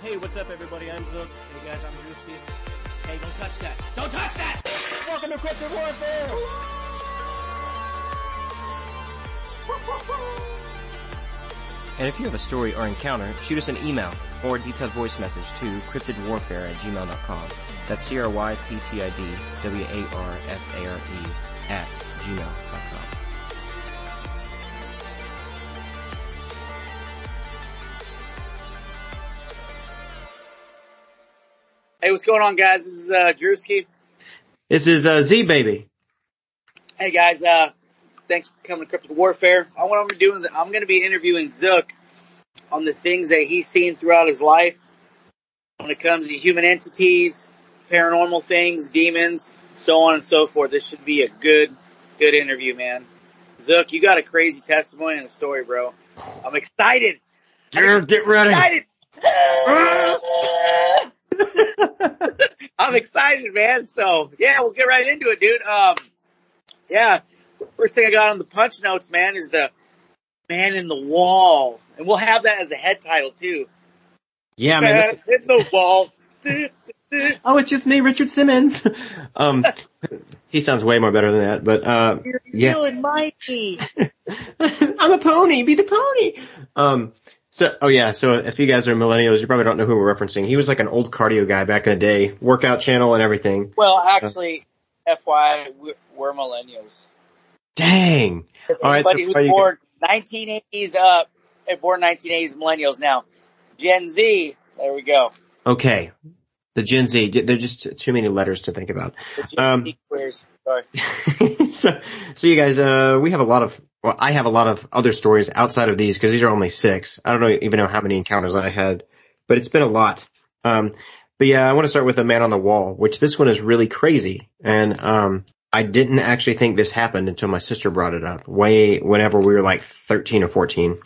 Hey, what's up everybody? I'm Zook. Hey guys, I'm Drewski. Hey, don't touch that. Don't touch that! Welcome to Cryptid Warfare! And if you have a story or encounter, shoot us an email or a detailed voice message to cryptidwarfare at gmail.com. That's C-R-Y-P-T-I-D-W-A-R-F-A-R-E at gmail.com. Hey, what's going on, guys? This is uh, Drewski. This is uh, Z baby. Hey, guys. Uh, thanks for coming to Cryptid Warfare. I, what I'm going to do is I'm going to be interviewing Zook on the things that he's seen throughout his life when it comes to human entities, paranormal things, demons, so on and so forth. This should be a good, good interview, man. Zook, you got a crazy testimony and a story, bro. I'm excited. Jared, get ready. Excited. I'm excited, man. So yeah, we'll get right into it, dude. Um, yeah, first thing I got on the punch notes, man, is the man in the wall, and we'll have that as a head title too. Yeah, Man man. in the wall. oh, it's just me, Richard Simmons. um, he sounds way more better than that, but, uh, You're Yeah. feeling mighty. I'm a pony, be the pony. Um, so, oh yeah, so if you guys are millennials, you probably don't know who we're referencing. He was like an old cardio guy back in the day, workout channel and everything. Well, actually, FYI, we're, we're millennials. Dang. All right, so who's why do you- born 1980s up, eh, born 1980s millennials now. Gen Z, there we go. Okay. The Gen Z, they're just too many letters to think about. Um, so, so you guys, uh, we have a lot of, well, I have a lot of other stories outside of these because these are only six. I don't even know how many encounters I had, but it's been a lot. Um, but yeah, I want to start with the man on the wall, which this one is really crazy. And, um, I didn't actually think this happened until my sister brought it up way, whenever we were like 13 or 14.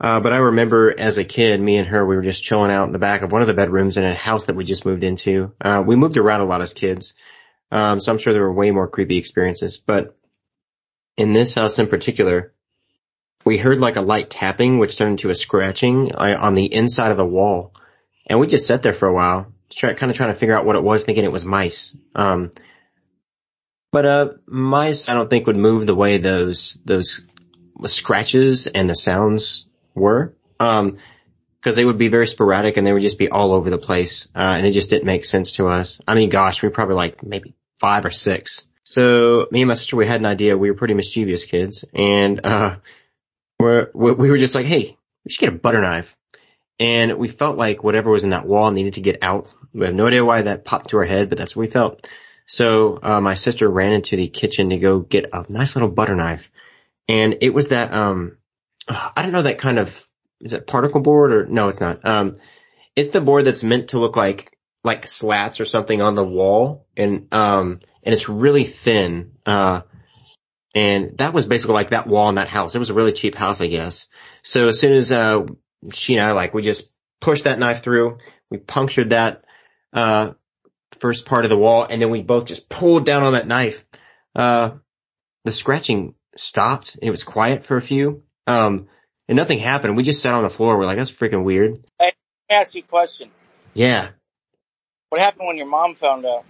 Uh, but I remember as a kid, me and her, we were just chilling out in the back of one of the bedrooms in a house that we just moved into. Uh, we moved around a lot as kids. Um, so I'm sure there were way more creepy experiences, but in this house in particular, we heard like a light tapping, which turned into a scratching uh, on the inside of the wall. And we just sat there for a while, try, kind of trying to figure out what it was, thinking it was mice. Um, but, uh, mice I don't think would move the way those, those scratches and the sounds were. Um, cause they would be very sporadic and they would just be all over the place. Uh, and it just didn't make sense to us. I mean, gosh, we were probably like maybe five or six. So me and my sister, we had an idea. We were pretty mischievous kids and, uh, we're, we we were just like, Hey, we should get a butter knife. And we felt like whatever was in that wall needed to get out. We have no idea why that popped to our head, but that's what we felt. So, uh, my sister ran into the kitchen to go get a nice little butter knife. And it was that, um, I don't know that kind of, is it particle board or no, it's not. Um, it's the board that's meant to look like, like slats or something on the wall and, um, and it's really thin. Uh, and that was basically like that wall in that house. It was a really cheap house, I guess. So as soon as, uh, she and I, like, we just pushed that knife through, we punctured that, uh, first part of the wall and then we both just pulled down on that knife. Uh, the scratching stopped and it was quiet for a few. Um, and nothing happened. We just sat on the floor. We're like, that's freaking weird. Me ask you a question. Yeah. What happened when your mom found out?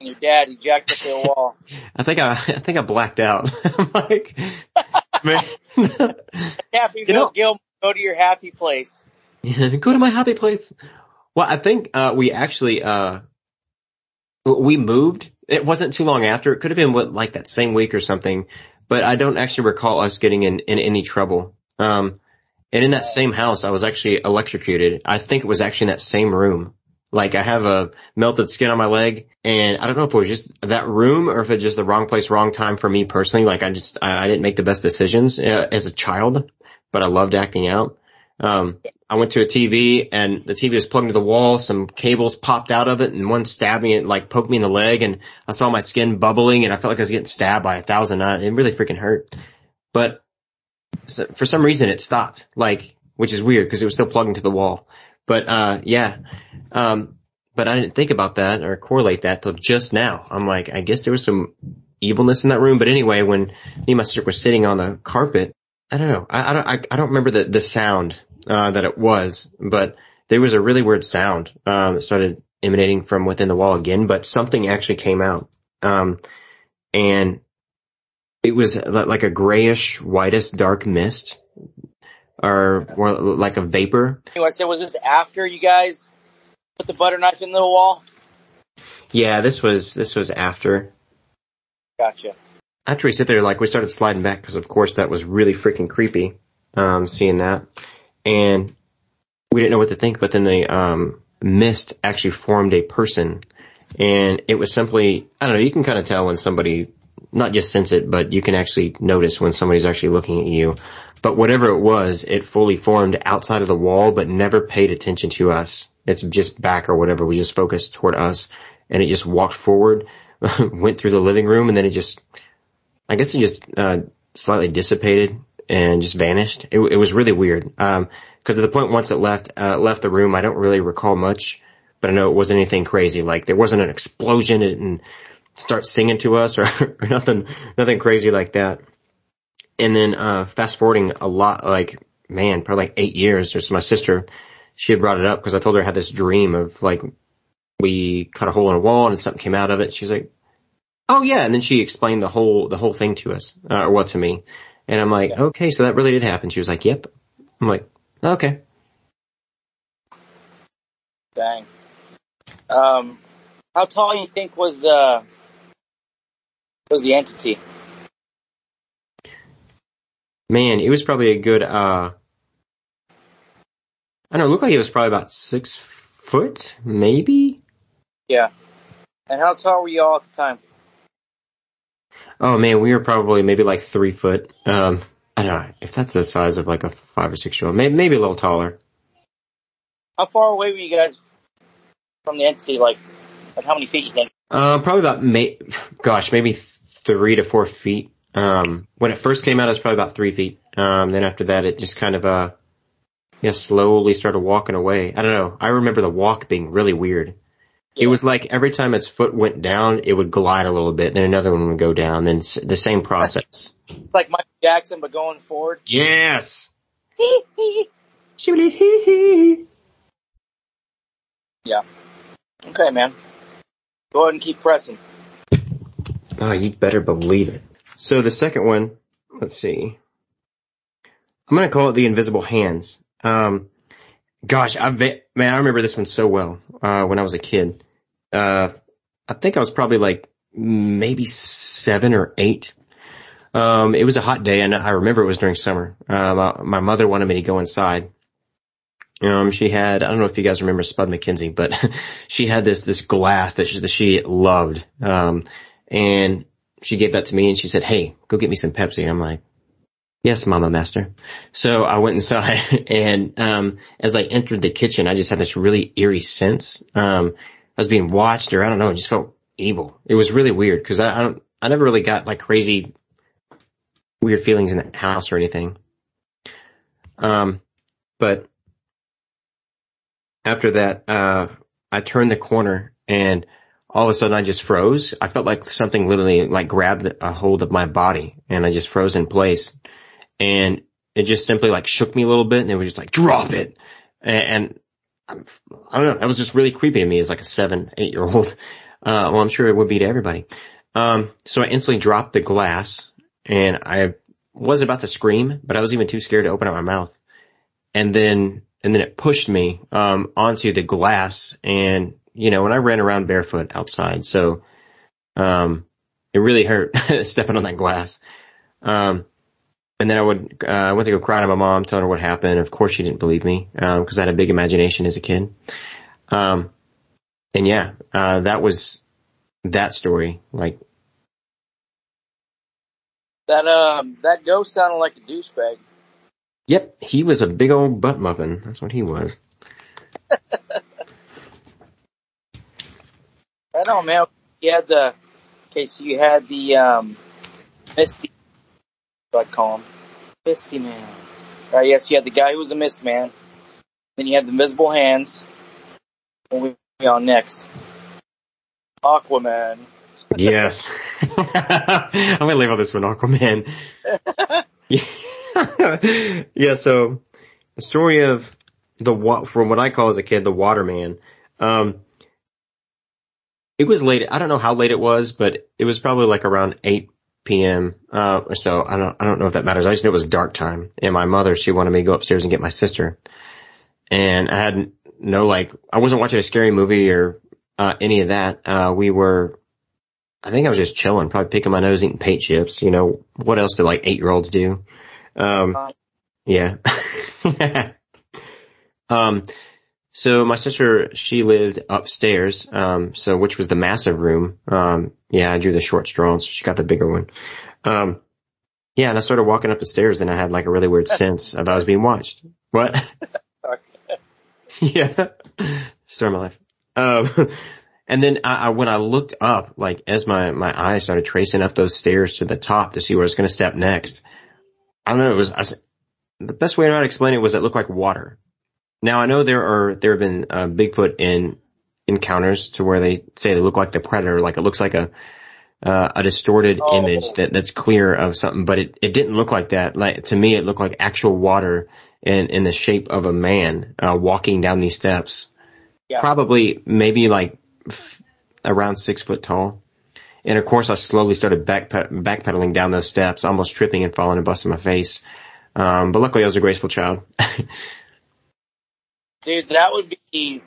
And your dad, he jacked up the wall. I think I, I think I blacked out. I'm like, man, Happy You know- go to your happy place. go to my happy place. Well, I think, uh, we actually, uh, we moved. It wasn't too long after. It could have been what, like that same week or something, but I don't actually recall us getting in, in any trouble. Um, and in that same house, I was actually electrocuted. I think it was actually in that same room. Like I have a melted skin on my leg and I don't know if it was just that room or if it's just the wrong place, wrong time for me personally. Like I just, I, I didn't make the best decisions uh, as a child, but I loved acting out. Um, I went to a TV and the TV was plugged into the wall. Some cables popped out of it and one stabbed me and like poked me in the leg and I saw my skin bubbling and I felt like I was getting stabbed by a thousand knives. It really freaking hurt. But so, for some reason it stopped, like, which is weird because it was still plugged into the wall. But, uh, yeah. Um, but I didn't think about that or correlate that till just now. I'm like, I guess there was some evilness in that room. But anyway, when me and my sister were sitting on the carpet, I don't know. I, I don't, I, I don't remember the, the sound. uh, that it was, but there was a really weird sound, um, that started emanating from within the wall again, but something actually came out. Um, and it was like a grayish, whitest, dark mist, or more like a vapor. Anyway, so was this after you guys put the butter knife in the wall? Yeah, this was this was after. Gotcha. After we sit there, like we started sliding back because, of course, that was really freaking creepy. Um, seeing that, and we didn't know what to think. But then the um, mist actually formed a person, and it was simply I don't know. You can kind of tell when somebody not just sense it, but you can actually notice when somebody's actually looking at you. But whatever it was, it fully formed outside of the wall, but never paid attention to us. It's just back or whatever. We just focused toward us and it just walked forward, went through the living room and then it just, I guess it just, uh, slightly dissipated and just vanished. It, it was really weird. Um, cause at the point once it left, uh, left the room, I don't really recall much, but I know it wasn't anything crazy. Like there wasn't an explosion and start singing to us or, or nothing, nothing crazy like that. And then, uh, fast forwarding a lot, like, man, probably like eight years, there's my sister, she had brought it up because I told her I had this dream of like, we cut a hole in a wall and something came out of it. She's like, oh yeah. And then she explained the whole, the whole thing to us, uh, or what to me. And I'm like, okay, so that really did happen. She was like, yep. I'm like, okay. Dang. Um, how tall do you think was the was the entity? Man, it was probably a good, uh, I don't know, it looked like it was probably about six foot, maybe? Yeah. And how tall were you all at the time? Oh man, we were probably maybe like three foot. Um, I don't know if that's the size of like a five or six year old, maybe, maybe a little taller. How far away were you guys from the entity? Like, like how many feet you think? Uh, probably about, may- gosh, maybe three to four feet. Um, when it first came out, it was probably about three feet. Um, then after that, it just kind of, uh, yeah, slowly started walking away. I don't know. I remember the walk being really weird. It was like every time its foot went down, it would glide a little bit, then another one would go down, then the same process. Like Michael Jackson, but going forward. Yes. Hee hee hee. Yeah. Okay, man. Go ahead and keep pressing. Oh, you better believe it. So the second one, let's see. I'm gonna call it the invisible hands. Um, gosh, I man, I remember this one so well. Uh, when I was a kid, uh, I think I was probably like maybe seven or eight. Um, it was a hot day, and I remember it was during summer. Uh, my, my mother wanted me to go inside. Um, she had, I don't know if you guys remember Spuds MacKenzie, but she had this, this glass that she, that she loved. Um, and she gave that to me and she said, Hey, go get me some Pepsi. I'm like, Yes, Mama Master. So I went inside and, um, as I entered the kitchen, I just had this really eerie sense. Um, I was being watched or I don't know, it just felt evil. It was really weird because I, I don't, I never really got like crazy weird feelings in the house or anything. Um, but after that, uh, I turned the corner and all of a sudden I just froze. I felt like something literally like grabbed a hold of my body and I just froze in place and it just simply like shook me a little bit and it was just like drop it. And, and I don't know, that was just really creepy to me as like a seven, eight year old. Uh, well, I'm sure it would be to everybody. Um, so I instantly dropped the glass and I was about to scream, but I was even too scared to open up my mouth. And then, and then it pushed me, um, onto the glass and, you know, when I ran around barefoot outside, so, um, it really hurt stepping on that glass. Um, and then I would, uh, I went to go cry to my mom, telling her what happened. Of course she didn't believe me, um, cause I had a big imagination as a kid. Um, and yeah, uh, that was that story. Like, That um that ghost sounded like a douchebag. yep, he was a big old butt muffin. That's what he was. I know, man. You had the okay, so you had the um Misty what I call him. Misty Man. Right, yes, you had the guy who was a mist man. Then you had the invisible hands. And we on next. Aquaman. Yes. I'm gonna leave all this one Aquaman. yeah. yeah, so the story of the from what I call as a kid the Waterman. Um, it was late. I don't know how late it was, but it was probably like around eight p.m. Uh, or so. I don't. I don't know if that matters. I just knew it was dark time, and my mother she wanted me to go upstairs and get my sister, and I had no like. I wasn't watching a scary movie or uh, any of that. Uh, we were. I think I was just chilling, probably picking my nose, eating paint chips. You know, what else do like eight year olds do? Um, yeah. um, so my sister, she lived upstairs, um, so which was the massive room. Um, yeah, I drew the short straw, so she got the bigger one. Um, yeah, and I started walking up the stairs, and I had like a really weird sense of I was being watched. What? yeah, story of my life. Um, and then I, I, when I looked up, like as my my eyes started tracing up those stairs to the top to see where I was going to step next, I don't know. It was I, the best way I know to explain it was it looked like water. Now I know there are there have been uh, Bigfoot in encounters to where they say they look like the predator, like it looks like a uh, a distorted oh. image that that's clear of something, but it it didn't look like that. Like to me, it looked like actual water in in the shape of a man uh, walking down these steps. Yeah. Probably maybe like f- around six foot tall. And of course, I slowly started back backpedaling down those steps, almost tripping and falling and busting my face. Um, but luckily, I was a graceful child. Dude, that would be,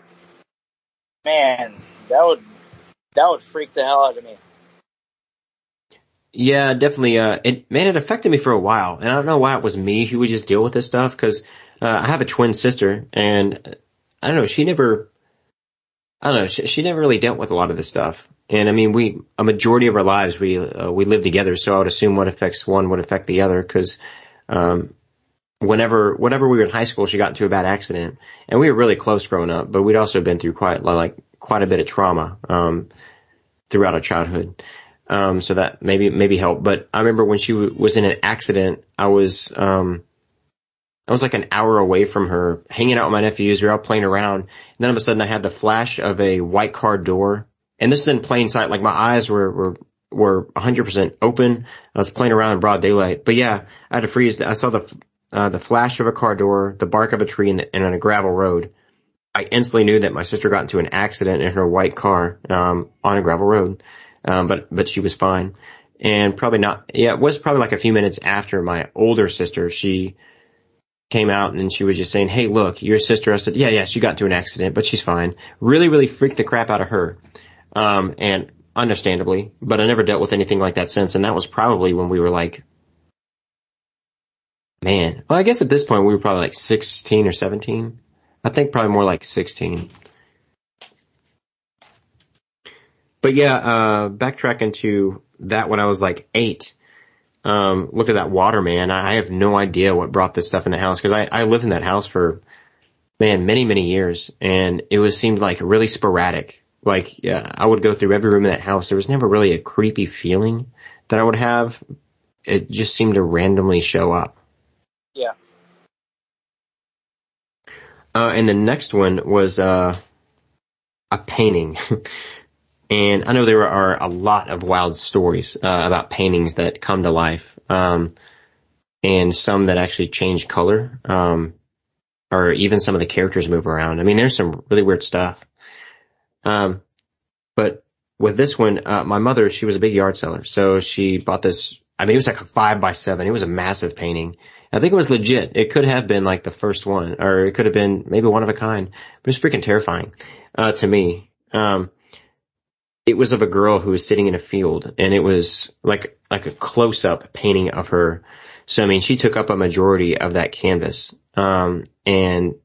man, that would, that would freak the hell out of me. Yeah, definitely. Uh, it, man, it affected me for a while. And I don't know why it was me who would just deal with this stuff. Cause, uh, I have a twin sister and I don't know, she never, I don't know, she, she never really dealt with a lot of this stuff. And I mean, we, a majority of our lives, we, uh, we live together. So I would assume what affects one would affect the other. Cause, um, whenever whenever we were in high school, she got into a bad accident, and we were really close growing up. But we'd also been through quite like quite a bit of trauma um, throughout our childhood. Um, so that maybe maybe helped. But I remember when she w- was in an accident, I was um, I was like an hour away from her, hanging out with my nephews. We were all playing around, and then all of a sudden I had the flash of a white car door, and this is in plain sight. Like my eyes were were were 100% open. I was playing around in broad daylight. But yeah, I had to freeze. I saw the uh, the flash of a car door, the bark of a tree, and, and on a gravel road. I instantly knew that my sister got into an accident in her white car um, on a gravel road, um, but but she was fine, and probably not. Yeah, it was probably like a few minutes after my older sister. She came out and she was just saying, "Hey, look, your sister." I said, "Yeah, yeah, she got into an accident, but she's fine." Really, really freaked the crap out of her, um, and understandably, but I never dealt with anything like that since, and that was probably when we were like Man, well, I guess at this point we were probably like 16 or 17. I think probably more like 16. But yeah, uh, backtracking to that when I was like eight, um, look at that water, man. I have no idea what brought this stuff in the house because I, I lived in that house for, man, many, many years and it was seemed like really sporadic. Like, yeah, I would go through every room in that house. There was never really a creepy feeling that I would have. It just seemed to randomly show up. Uh, and the next one was, uh, a painting. and I know there are a lot of wild stories, uh, about paintings that come to life. Um, and some that actually change color, um, or even some of the characters move around. I mean, there's some really weird stuff. Um, but with this one, uh, my mother, she was a big yard seller. So she bought this, I mean, it was like a five by seven. It was a massive painting I think it was legit. It could have been like the first one, or it could have been maybe one of a kind. But it's freaking terrifying uh, to me. Um, it was of a girl who was sitting in a field, and it was like like a close up painting of her. So I mean, she took up a majority of that canvas, um, and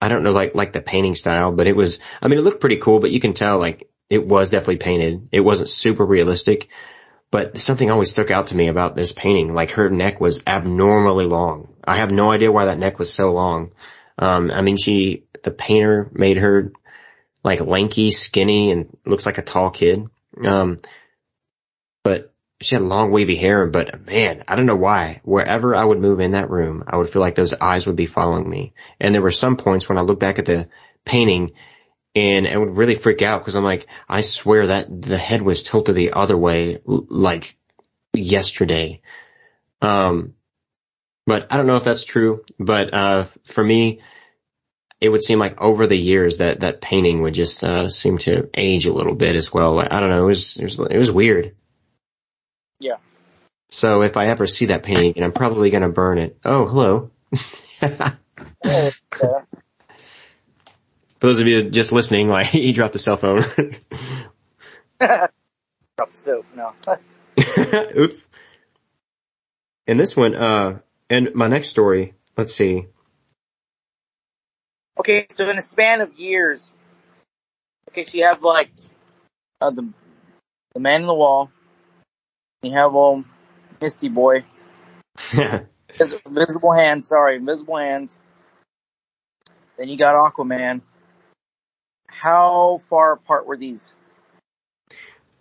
I don't know like like the painting style, but it was. I mean, it looked pretty cool, but you can tell like it was definitely painted. It wasn't super realistic, but something always stuck out to me about this painting. Like her neck was abnormally long. I have no idea why that neck was so long. Um, I mean, she, the painter made her like lanky, skinny, and looks like a tall kid. Um, but she had long wavy hair, but man, I don't know why. Wherever I would move in that room, I would feel like those eyes would be following me. And there were some points when I look back at the painting and I would really freak out because I'm like, I swear that the head was tilted the other way, like yesterday. Um, But I don't know if that's true. But uh, for me, it would seem like over the years that that painting would just uh, seem to age a little bit as well. Like, I don't know. It was, it was it was weird. Yeah. So if I ever see that painting again, I'm probably gonna burn it. Oh, hello. Oh, For those of you just listening, like he dropped the cell phone. Drop the soap. No. Oops. And this one, uh, and my next story, let's see. Okay, so in a span of years, okay, so you have like uh, the the man in the wall. You have old Misty Boy, Vis- Invisible Hands. Sorry, Invisible Hands. Then you got Aquaman. How far apart were these?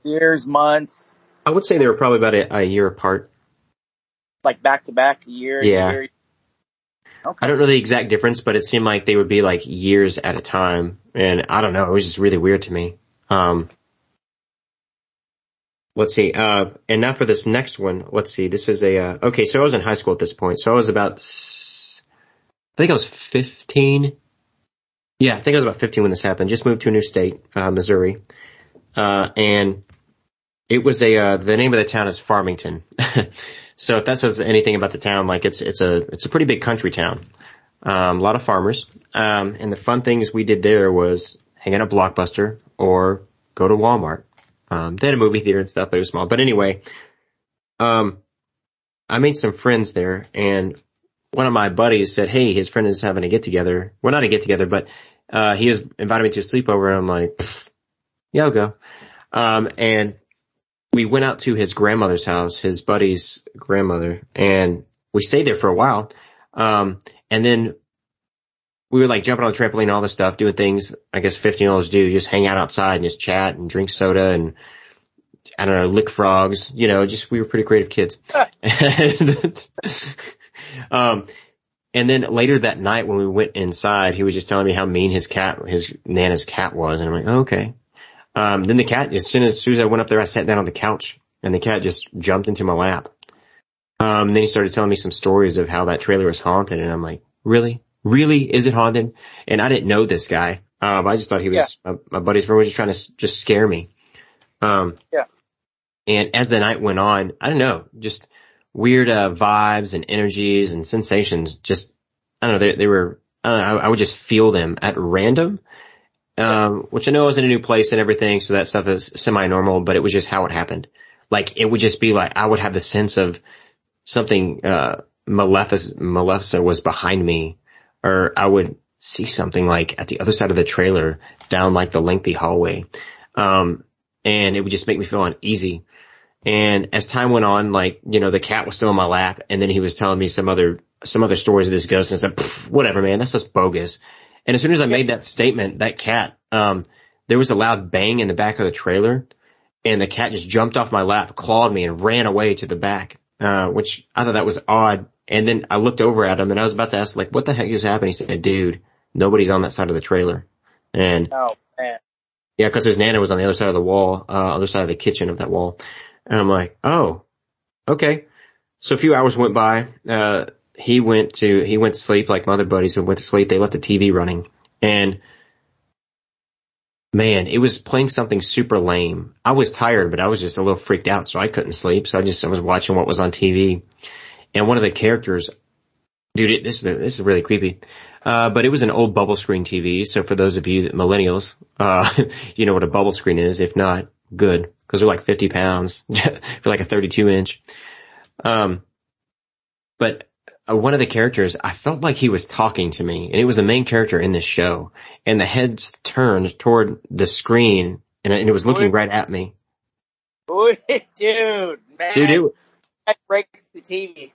Years, months, I would say they were probably about a, a year apart. like back to back, a year, Yeah. year. Okay. I don't know the exact difference, but it seemed like they would be like years at a time. And I don't know, it was just really weird to me. Um, let's see, uh, and now for this next one, let's see, this is a, uh, okay, so I was in high school at this point, so I was about, I think I was 15. Yeah, I think I was about 15 when this happened. Just moved to a new state, uh, Missouri. Uh, and it was a, uh, the name of the town is Farmington. so if that says anything about the town, like it's, it's a, it's a pretty big country town. Um, a lot of farmers. Um, and the fun things we did there was hang out at Blockbuster or go to Walmart. Um, they had a movie theater and stuff, but it was small. But anyway, um, I made some friends there and one of my buddies said, Hey, his friend is having a get together. Well, not a get together, but, uh, he was invited me to a sleepover and I'm like, yeah, I'll go. Um, and we went out to his grandmother's house, his buddy's grandmother, and we stayed there for a while. Um, and then we were like jumping on the trampoline, and all this stuff, doing things I guess 15 year olds do, just hang out outside and just chat and drink soda and I don't know, lick frogs, you know, just we were pretty creative kids. and, um, and then later that night when we went inside, he was just telling me how mean his cat, his Nana's cat was. And I'm like, oh, okay. Um, then the cat, as soon as, as soon as I went up there, I sat down on the couch and the cat just jumped into my lap. Um, then he started telling me some stories of how that trailer was haunted and I'm like, really? Really? Is it haunted? And I didn't know this guy. Um, I just thought he was, my, my buddy's friend was just trying to just scare me. Um, Yeah. and as the night went on, I don't know, just weird, uh, vibes and energies and sensations. Just, I don't know, they, they were, I know, I, I would just feel them at random. Um, which I know I was in a new place and everything, so that stuff is semi-normal, but it was just how it happened. Like, it would just be like, I would have the sense of something, uh, Malefic- was behind me, or I would see something like at the other side of the trailer down like the lengthy hallway. Um, and it would just make me feel uneasy. And as time went on, like, you know, the cat was still in my lap and then he was telling me some other, some other stories of this ghost and I said, whatever, man, that's just bogus. And as soon as I made that statement, that cat, um, there was a loud bang in the back of the trailer and the cat just jumped off my lap, clawed me and ran away to the back, uh, which I thought that was odd. And then I looked over at him and I was about to ask like, what the heck is happening? He said, dude, nobody's on that side of the trailer. And Oh man. yeah, cause his nana was on the other side of the wall, uh, other side of the kitchen of that wall. And I'm like, oh, okay. So a few hours went by, uh, he went to, he went to sleep like my other buddies went to sleep. They left the TV running and man, it was playing something super lame. I was tired, but I was just a little freaked out. So I couldn't sleep. So I just, I was watching what was on TV and one of the characters, dude, this is, this is really creepy. Uh, but it was an old bubble screen TV. So for those of you that millennials, uh, you know what a bubble screen is. If not, good. Cause they're like 50 pounds for like a 32 inch. Um, but uh, one of the characters, I felt like he was talking to me and it was the main character in this show and the heads turned toward the screen and, and it was looking right at me. Dude, man. Dude, it, the TV.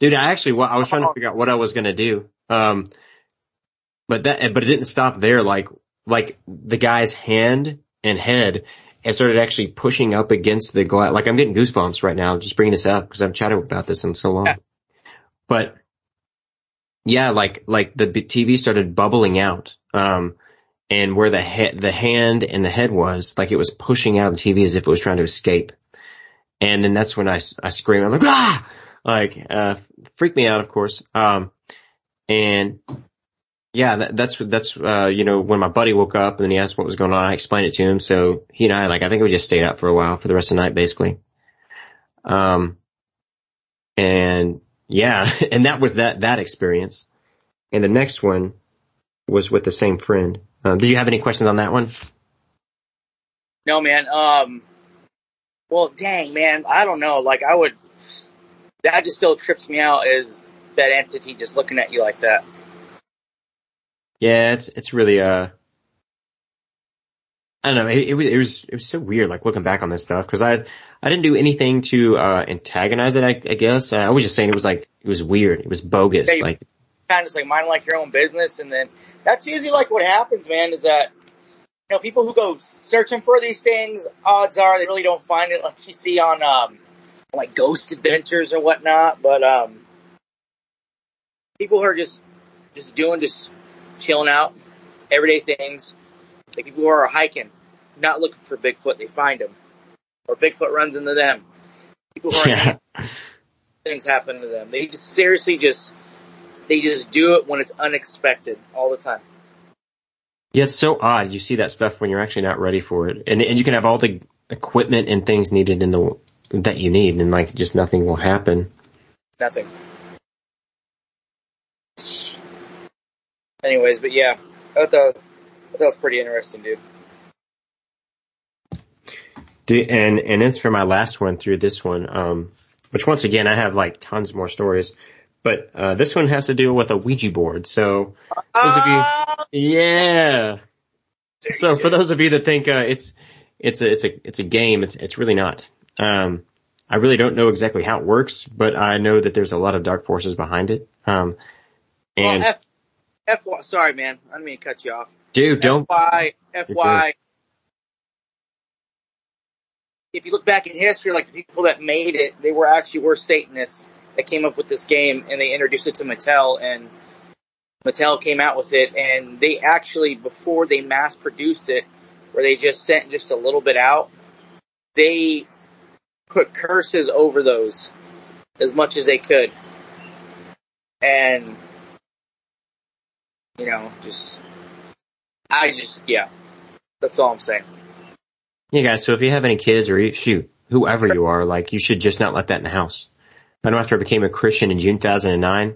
Dude, I actually, well, I was trying to figure out what I was gonna do. Um, but that, but it didn't stop there. Like, like the guy's hand and head and started actually pushing up against the glass. Like I'm getting goosebumps right now just bringing this up because I've chatted about this in so long. Yeah. But yeah, like, like the TV started bubbling out. Um, and where the head, the hand and the head was, like it was pushing out of the TV as if it was trying to escape. And then that's when I, I screamed, I'm like, ah! Like, uh, freaked me out, of course. Um, and yeah, that, that's, that's, uh, you know, when my buddy woke up and then he asked what was going on, I explained it to him. So he and I, like, I think we just stayed up for a while for the rest of the night, basically. Um, and yeah, and that was that, that experience. And the next one was with the same friend. Um, did you have any questions on that one? No, man. Um, well, dang, man. I don't know. Like, I would, that just still trips me out is that entity just looking at you like that. Yeah, it's, it's really, uh, I don't know. It, it, was, it was, it was so weird, like looking back on this stuff, cause I, I didn't do anything to, uh, antagonize it, I, I guess. I was just saying it was like, it was weird. It was bogus. You- like, Kind of just like mind like your own business. And then that's usually like what happens, man, is that, you know, people who go searching for these things, odds are they really don't find it like you see on, um, like ghost adventures or whatnot. But, um, people who are just, just doing, just chilling out, everyday things. Like people who are hiking, not looking for Bigfoot, they find him. Or Bigfoot runs into them. People who are yeah. things happen to them. They just seriously just, they just do it when it's unexpected all the time. Yeah, it's so odd. You see that stuff when you're actually not ready for it. And, and you can have all the equipment and things needed in the, that you need and like just nothing will happen. Nothing. Anyways, but yeah, I thought that, I thought that was pretty interesting, dude. And, and it's for my last one through this one, um, which once again, I have like tons more stories, but, uh, this one has to do with a Ouija board. So those of you, Ah, yeah. So for those of you that think, uh, it's, it's a, it's a, it's a game, it's, it's really not. Um, I really don't know exactly how it works, but I know that there's a lot of dark forces behind it. Um, and well, F, F, sorry man, I didn't mean to cut you off. dude, don't, FY, FY. If you look back in history, like the people that made it, they were actually were Satanists that came up with this game and they introduced it to Mattel and Mattel came out with it and they actually, before they mass produced it, where they just sent just a little bit out, they put curses over those as much as they could. And, you know, just, I just, yeah, that's all I'm saying. Yeah, guys. So if you have any kids or you- shoot, whoever you are, like you should just not let that in the house. I know after I became a Christian in June 2009,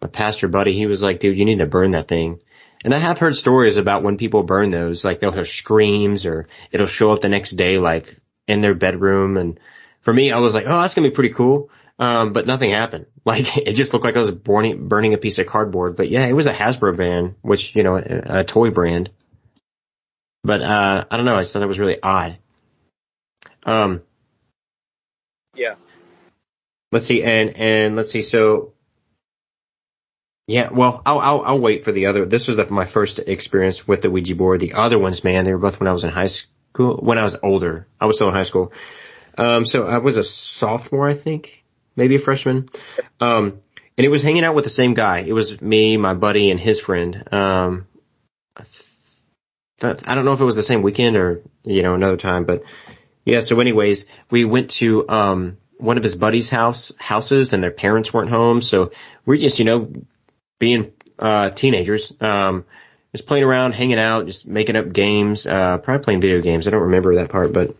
my pastor buddy, he was like, dude, you need to burn that thing. And I have heard stories about when people burn those, like they'll have screams or it'll show up the next day, like in their bedroom. And for me, I was like, oh, that's going to be pretty cool. Um, but nothing happened. Like it just looked like I was burning, burning a piece of cardboard. But yeah, it was a Hasbro brand, which, you know, a, a toy brand. But, uh, I don't know. I just thought that was really odd. Um, Yeah. let's see, and, and let's see, so, yeah, well, I'll, I'll, I'll wait for the other, this was the, my first experience with the Ouija board. The other ones, man, they were both when I was in high school, when I was older. I was still in high school. Um, so I was a sophomore, I think, maybe a freshman. Um, and it was hanging out with the same guy. It was me, my buddy, and his friend. Um, I th- I don't know if it was the same weekend or, you know, another time, but yeah, so anyways, we went to, um, one of his buddies' house, houses and their parents weren't home. So we're just, you know, being, uh, teenagers, um, just playing around, hanging out, just making up games, uh, probably playing video games. I don't remember that part, but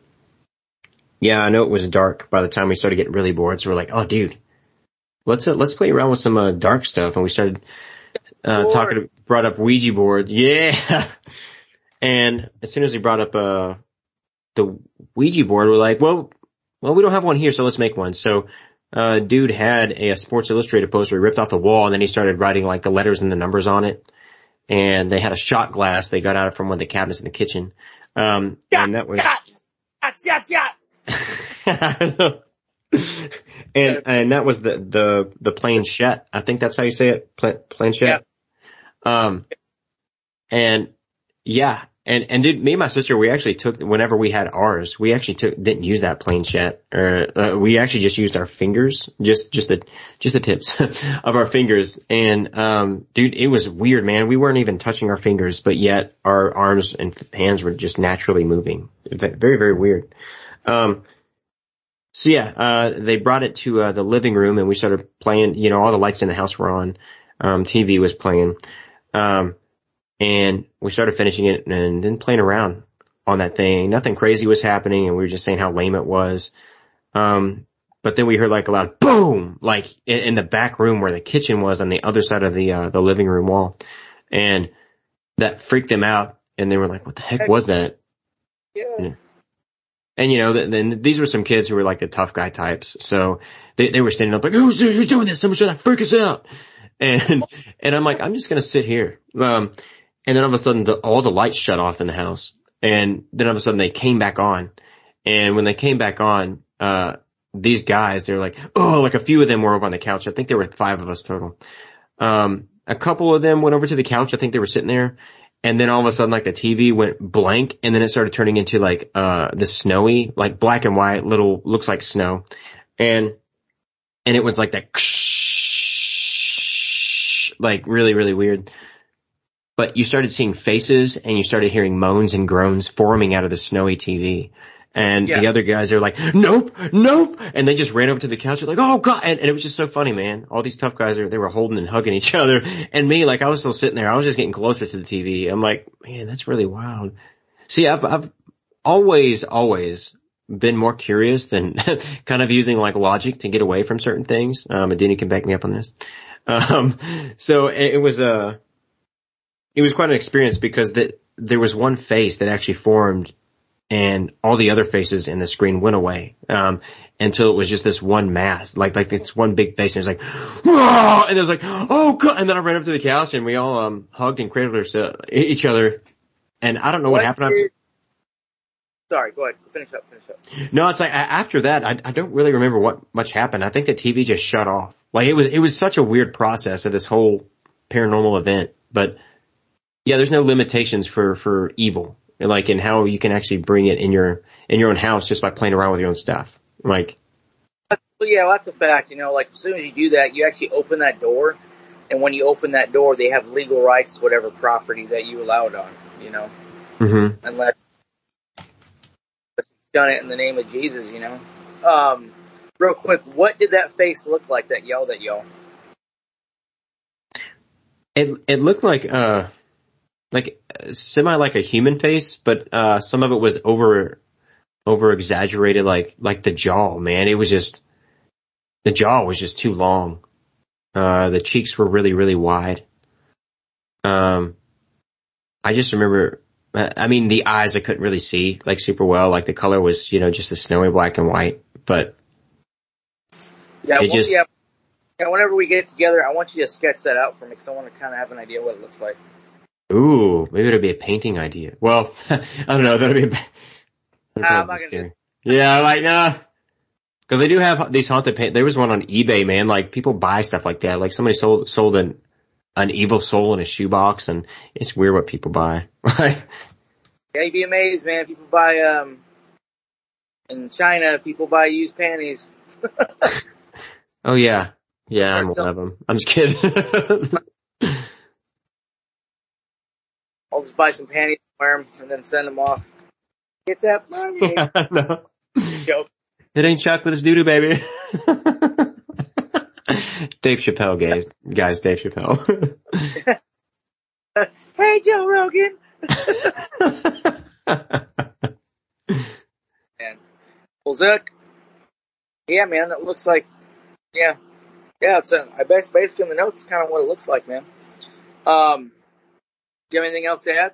yeah, I know it was dark by the time we started getting really bored. So we're like, oh dude, let's, uh, let's play around with some, uh, dark stuff. And we started, uh, Board. talking, brought up Ouija board. Yeah. and as soon as we brought up, uh, the Ouija board, we're like, well, well, we don't have one here, so let's make one. So, uh, dude had a, Sports Illustrated poster he ripped off the wall and then he started writing like the letters and the numbers on it. And they had a shot glass they got out of from one of the cabinets in the kitchen. Um, and that was, Yachts! Yachts, yachts, yachts! And, and that was the, the, the planchette. I think that's how you say it. Pla- planchette. Um, and yeah, and, and dude, me and my sister, we actually took, whenever we had ours, we actually took, didn't use that planchette, or, uh, we actually just used our fingers, just, just the, just the tips of our fingers. And, um, dude, it was weird, man. We weren't even touching our fingers, but yet our arms and hands were just naturally moving. Very, very weird. Um, so yeah, uh, they brought it to, uh, the living room and we started playing, you know, all the lights in the house were on. Um, TV was playing. Um, and we started finishing it and then playing around on that thing. Nothing crazy was happening and we were just saying how lame it was. Um, but then we heard like a loud boom, like in, in the back room where the kitchen was on the other side of the, uh, the living room wall. And that freaked them out and they were like, what the heck was that? Yeah. And you know, then these were some kids who were like the tough guy types. So they, they were standing up like, who's, who's doing this? Someone should freak us out. And, and I'm like, I'm just going to sit here. Um, and then all of a sudden the, all the lights shut off in the house. And then all of a sudden they came back on. And when they came back on, uh, these guys, they're like, oh, like a few of them were over on the couch. I think there were five of us total. Um, a couple of them went over to the couch. I think they were sitting there and then all of a sudden like the TV went blank and then it started turning into like, uh, the snowy, like black and white little, looks like snow. And, and it was like that, like really, really weird. But you started seeing faces and you started hearing moans and groans forming out of the snowy TV. And Yeah. the other guys are like, nope, nope. And they just ran over to the couch. Like, oh god. And, and it was just so funny, man. All these tough guys are, they were holding and hugging each other. And me, like I was still sitting there. I was just getting closer to the TV. I'm like, man, that's really wild. See, I've, I've always, always been more curious than kind of using like logic to get away from certain things. Um, and Denny can back me up on this. Um, so it, it was a, it was quite an experience because the, there was one face that actually formed and all the other faces in the screen went away. Um, until it was just this one mass, like, like it's one big face and it was like, "Whoa!" and it was like, oh god, and then I ran up to the couch and we all, um, hugged and cradled each other. And I don't know what, happened. after- did- Sorry, go ahead. Finish up. Finish up. No, it's like after that, I, I don't really remember what much happened. I think the TV just shut off. Like it was, it was such a weird process of this whole paranormal event. But yeah, there's no limitations for for evil, and like in how you can actually bring it in your in your own house just by playing around with your own stuff. Like Well, yeah, well, that's a fact. You know, like as soon as you do that, you actually open that door, and when you open that door, they have legal rights to whatever property that you allowed on. You know, mm-hmm. unless you've done it in the name of Jesus. You know. Um, real quick, what did that face look like that yelled at y'all? it it looked like uh like semi like a human face, but uh some of it was over over exaggerated like like the jaw, man. It was just the jaw was just too long. Uh the cheeks were really really wide. Um I just remember I mean the eyes I couldn't really see like super well. Like the color was, you know, just a snowy black and white, but Yeah, It well, just- yeah. Yeah, whenever we get together, I want you to sketch that out for me because I want to kind of have an idea what it looks like. Ooh, maybe it'll be a painting idea. Well, I don't know, that'd be a ba- that'd Nah, I'm probably not be gonna. Yeah, like nah. Cause they do have these haunted paint. There was one on eBay, man. Like people buy stuff like that. Like somebody sold, sold an, an evil soul in a shoebox and it's weird what people buy. Like, Yeah, you'd be amazed, man. People buy um in China, people buy used panties. oh yeah. Yeah, I'm one of them. I'm just kidding. I'll just buy some panties, wear them, and then send them off. Get that money. no. Joke. It ain't chocolate, it's doo-doo, baby. Dave Chappelle, guys. Guys, Dave Chappelle. Hey, Joe Rogan. Well, Zook. Yeah, man, that looks like, yeah, yeah. It's a, I best basically in the notes, kind of what it looks like, man. Um, do you have anything else to add?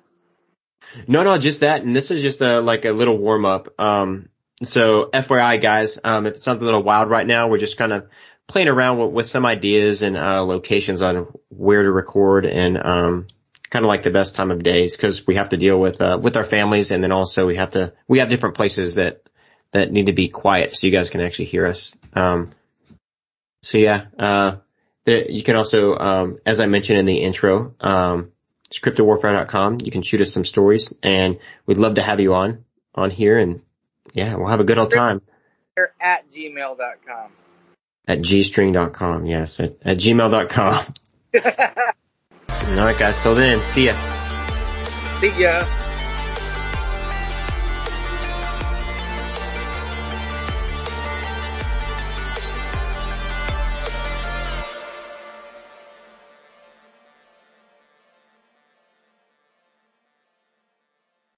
No, no, just that. And this is just a, like a little warm up. Um, so FYI guys, um, if it sounds a little wild right now, we're just kind of playing around with, with some ideas and, uh, locations on where to record and, um, kind of like the best time of days because we have to deal with, uh, with our families and then also we have to, we have different places that, that need to be quiet so you guys can actually hear us. Um, so yeah, uh, there, you can also, um, as I mentioned in the intro, um, scriptedwarfare.com. You can shoot us some stories and we'd love to have you on, on here and yeah, we'll have a good old time at gmail.com. at gstring.com. Yes, at, at gmail.com. All right guys, till then, see ya. See ya.